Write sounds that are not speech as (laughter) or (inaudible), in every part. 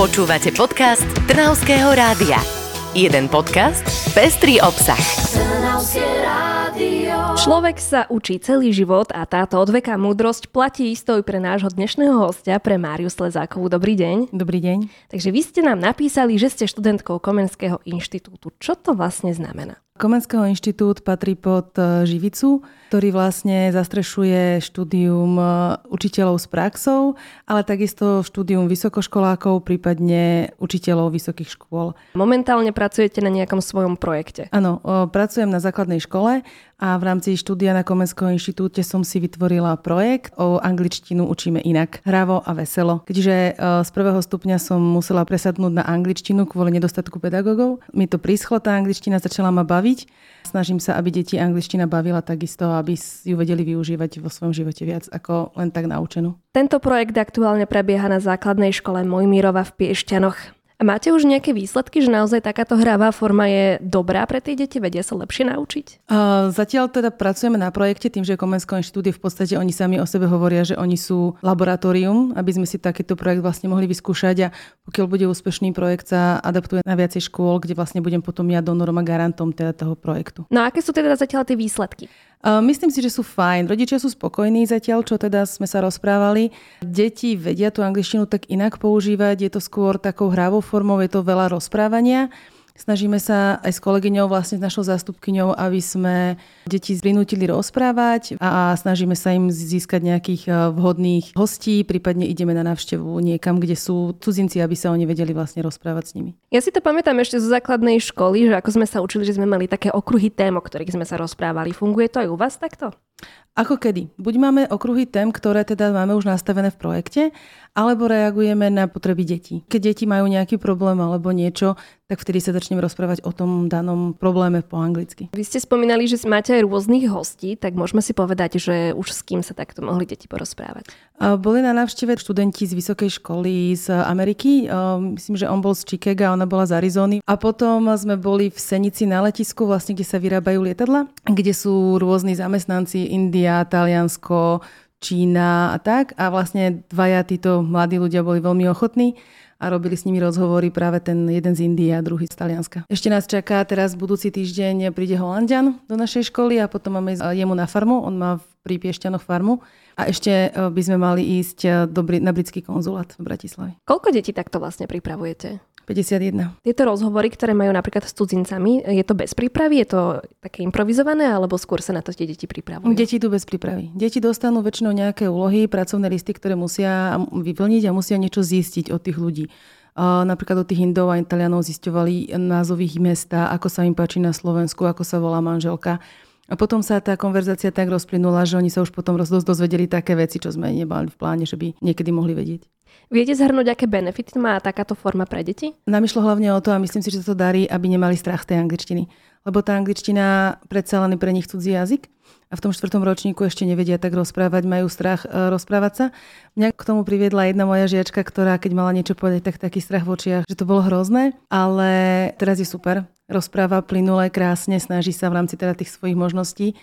Počúvate podcast Trnavského rádia. Jeden podcast, pestrý obsah. Človek sa učí celý život a táto odveká múdrosť platí isto aj pre nášho dnešného hostia, pre Máriu Slezákovú. Dobrý deň. Dobrý deň. Takže vy ste nám napísali, že ste študentkou Komenského inštitútu. Čo to vlastne znamená? Komenského inštitút patrí pod e, Živicu, ktorý vlastne zastrešuje štúdium e, učiteľov s praxou, ale takisto štúdium vysokoškolákov, prípadne učiteľov vysokých škôl. Momentálne pracujete na nejakom svojom projekte? Áno, pracujem na základnej škole a v rámci štúdia na Komenského inštitúte som si vytvorila projekt o angličtinu učíme inak, hravo a veselo. Keďže e, z prvého stupňa som musela presadnúť na angličtinu kvôli nedostatku pedagógov, mi to príschlo, tá angličtina začala ma baviť baviť. Snažím sa, aby deti angličtina bavila takisto, aby ju vedeli využívať vo svojom živote viac ako len tak naučenú. Tento projekt aktuálne prebieha na základnej škole Mojmírova v Piešťanoch. A máte už nejaké výsledky, že naozaj takáto hravá forma je dobrá pre tie deti, vedia sa lepšie naučiť? Uh, zatiaľ teda pracujeme na projekte tým, že Komensko inštitút je v podstate, oni sami o sebe hovoria, že oni sú laboratórium, aby sme si takýto projekt vlastne mohli vyskúšať a pokiaľ bude úspešný projekt sa adaptuje na viacej škôl, kde vlastne budem potom ja donorom a garantom teda toho projektu. No a aké sú teda zatiaľ tie výsledky? Myslím si, že sú fajn. Rodičia sú spokojní zatiaľ, čo teda sme sa rozprávali. Deti vedia tú angličtinu tak inak používať, je to skôr takou hravou formou, je to veľa rozprávania. Snažíme sa aj s kolegyňou, vlastne s našou zástupkyňou, aby sme deti prinútili rozprávať a snažíme sa im získať nejakých eh, vhodných hostí, prípadne ideme na návštevu niekam, kde sú cudzinci, aby sa oni vedeli vlastne rozprávať s nimi. Ja si to pamätám ešte zo základnej školy, že ako sme sa učili, že sme mali také okruhy tém, o ktorých sme sa rozprávali. Funguje to aj u vás takto? Ako kedy? Buď máme okruhy tém, ktoré teda máme už nastavené v projekte, alebo reagujeme na potreby detí. Keď deti majú nejaký problém alebo niečo, tak vtedy sa začneme rozprávať o tom danom probléme po anglicky. Vy ste spomínali, že máte aj rôznych hostí, tak môžeme si povedať, že už s kým sa takto mohli deti porozprávať. Boli na návšteve študenti z vysokej školy z Ameriky. Myslím, že on bol z Chicaga, ona bola z Arizony. A potom sme boli v Senici na letisku, vlastne, kde sa vyrábajú lietadla, kde sú rôzni zamestnanci India, Taliansko, Čína a tak. A vlastne dvaja títo mladí ľudia boli veľmi ochotní a robili s nimi rozhovory práve ten jeden z Indie a druhý z Talianska. Ešte nás čaká teraz budúci týždeň príde Holandian do našej školy a potom máme ísť jemu na farmu. On má pri Piešťanoch farmu. A ešte e, by sme mali ísť e, do, na britský konzulát v Bratislave. Koľko detí takto vlastne pripravujete? 51. Tieto rozhovory, ktoré majú napríklad s cudzincami, je to bez prípravy? Je to také improvizované, alebo skôr sa na to tie deti pripravujú? Deti tu bez prípravy. Deti dostanú väčšinou nejaké úlohy, pracovné listy, ktoré musia vyplniť a musia niečo zistiť od tých ľudí. Napríklad od tých Indov a Italianov zisťovali názov ich mesta, ako sa im páči na Slovensku, ako sa volá manželka. A potom sa tá konverzácia tak rozplynula, že oni sa už potom dozvedeli také veci, čo sme nemali v pláne, že by niekedy mohli vedieť. Viete zhrnúť, aké benefity má takáto forma pre deti? Nám išlo hlavne o to a myslím si, že sa to darí, aby nemali strach tej angličtiny. Lebo tá angličtina predsa len pre nich cudzí jazyk a v tom štvrtom ročníku ešte nevedia tak rozprávať, majú strach e, rozprávať sa. Mňa k tomu priviedla jedna moja žiačka, ktorá keď mala niečo povedať, tak taký strach v očiach, že to bolo hrozné, ale teraz je super. Rozpráva plynule, krásne, snaží sa v rámci teda tých svojich možností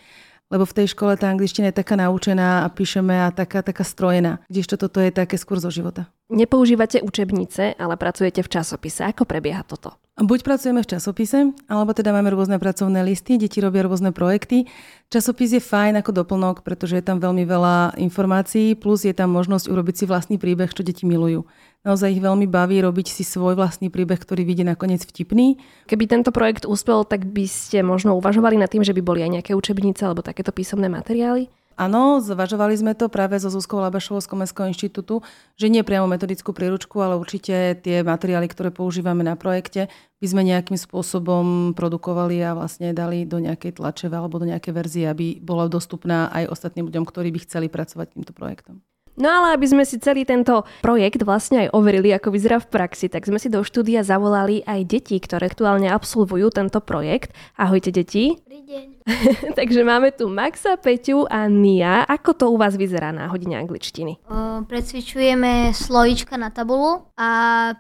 lebo v tej škole tá angličtina je taká naučená a píšeme a taká, taká strojená, kdežto toto je také skôr zo života. Nepoužívate učebnice, ale pracujete v časopise. Ako prebieha toto? Buď pracujeme v časopise, alebo teda máme rôzne pracovné listy, deti robia rôzne projekty. Časopis je fajn ako doplnok, pretože je tam veľmi veľa informácií, plus je tam možnosť urobiť si vlastný príbeh, čo deti milujú. Naozaj ich veľmi baví robiť si svoj vlastný príbeh, ktorý vidie nakoniec vtipný. Keby tento projekt úspel, tak by ste možno uvažovali nad tým, že by boli aj nejaké učebnice alebo takéto písomné materiály? Áno, zvažovali sme to práve so Zuzkou Labašovou z Komenského inštitútu, že nie priamo metodickú príručku, ale určite tie materiály, ktoré používame na projekte, by sme nejakým spôsobom produkovali a vlastne dali do nejakej tlačeve alebo do nejakej verzie, aby bola dostupná aj ostatným ľuďom, ktorí by chceli pracovať týmto projektom. No ale aby sme si celý tento projekt vlastne aj overili, ako vyzerá v praxi, tak sme si do štúdia zavolali aj deti, ktoré aktuálne absolvujú tento projekt. Ahojte deti. Dobrý deň. (laughs) Takže máme tu Maxa, Peťu a Nia. Ako to u vás vyzerá na hodine angličtiny? O, precvičujeme slovíčka na tabulu a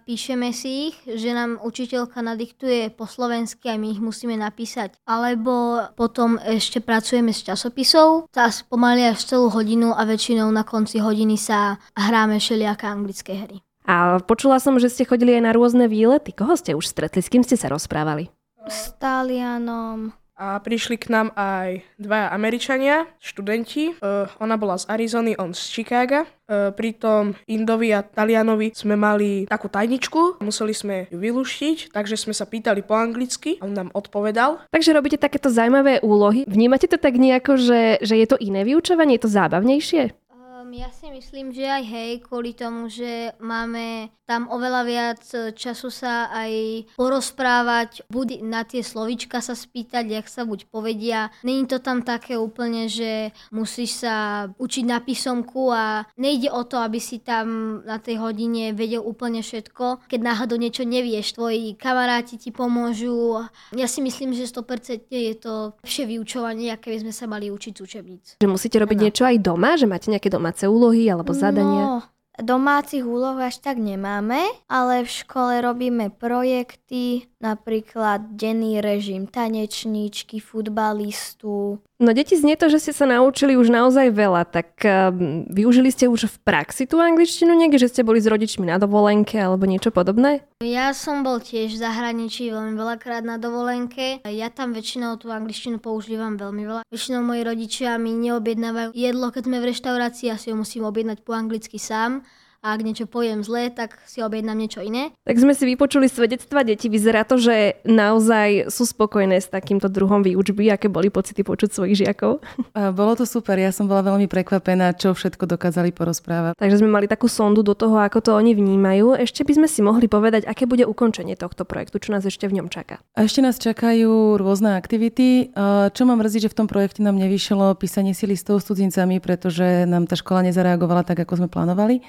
píšeme si ich, že nám učiteľka nadiktuje po slovensky a my ich musíme napísať. Alebo potom ešte pracujeme s časopisov, zás pomaly až celú hodinu a väčšinou na konci hodiny hodiny sa hráme všelijaké anglické hry. A počula som, že ste chodili aj na rôzne výlety. Koho ste už stretli? S kým ste sa rozprávali? S Talianom. A prišli k nám aj dva Američania, študenti. Uh, ona bola z Arizony, on z Chicaga. Uh, pritom Indovi a Talianovi sme mali takú tajničku, museli sme ju vylúštiť, takže sme sa pýtali po anglicky, on nám odpovedal. Takže robíte takéto zaujímavé úlohy. Vnímate to tak nejako, že, že je to iné vyučovanie, je to zábavnejšie? Um, ja si myslím, že aj hej, kvôli tomu, že máme tam oveľa viac času sa aj porozprávať, buď na tie slovička sa spýtať, jak sa buď povedia. Není to tam také úplne, že musíš sa učiť na písomku a nejde o to, aby si tam na tej hodine vedel úplne všetko. Keď náhodou niečo nevieš, tvoji kamaráti ti pomôžu. Ja si myslím, že 100% je to lepšie vyučovanie, aké by sme sa mali učiť z učebníc. Že musíte robiť ano. niečo aj doma? Že máte nejaké domáce úlohy alebo zadania? Domácich úloh až tak nemáme, ale v škole robíme projekty, napríklad denný režim tanečníčky, futbalistu. No deti znie to, že ste sa naučili už naozaj veľa, tak uh, využili ste už v praxi tú angličtinu niekde, že ste boli s rodičmi na dovolenke alebo niečo podobné? Ja som bol tiež v zahraničí veľmi veľakrát na dovolenke. Ja tam väčšinou tú angličtinu používam veľmi veľa. Väčšinou moji rodičia mi neobjednávajú jedlo, keď sme v reštaurácii, ja si ho musím objednať po anglicky sám a ak niečo poviem zle, tak si objednám niečo iné. Tak sme si vypočuli svedectva detí. Vyzerá to, že naozaj sú spokojné s takýmto druhom výučby. Aké boli pocity počuť svojich žiakov? Bolo to super. Ja som bola veľmi prekvapená, čo všetko dokázali porozprávať. Takže sme mali takú sondu do toho, ako to oni vnímajú. Ešte by sme si mohli povedať, aké bude ukončenie tohto projektu, čo nás ešte v ňom čaká. A ešte nás čakajú rôzne aktivity. Čo ma mrzí, že v tom projekte nám nevyšlo písanie si listov s cudzincami, pretože nám tá škola nezareagovala tak, ako sme plánovali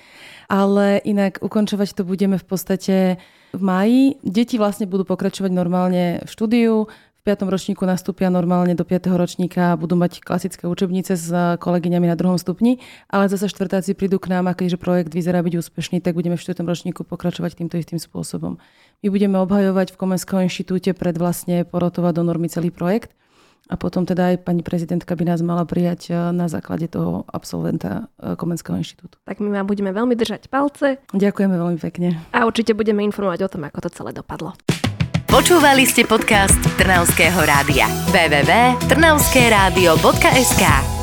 ale inak ukončovať to budeme v podstate v máji. Deti vlastne budú pokračovať normálne v štúdiu, v 5. ročníku nastúpia normálne do 5. ročníka a budú mať klasické učebnice s kolegyňami na druhom stupni, ale zase štvrtáci prídu k nám a keďže projekt vyzerá byť úspešný, tak budeme v 4. ročníku pokračovať týmto istým spôsobom. My budeme obhajovať v Komenskom inštitúte pred vlastne porotovať do normy celý projekt a potom teda aj pani prezidentka by nás mala prijať e, na základe toho absolventa e, Komenského inštitútu. Tak my vám budeme veľmi držať palce. Ďakujeme veľmi pekne. A určite budeme informovať o tom, ako to celé dopadlo. Počúvali ste podcast Trnavského rádia. www.trnavskeradio.sk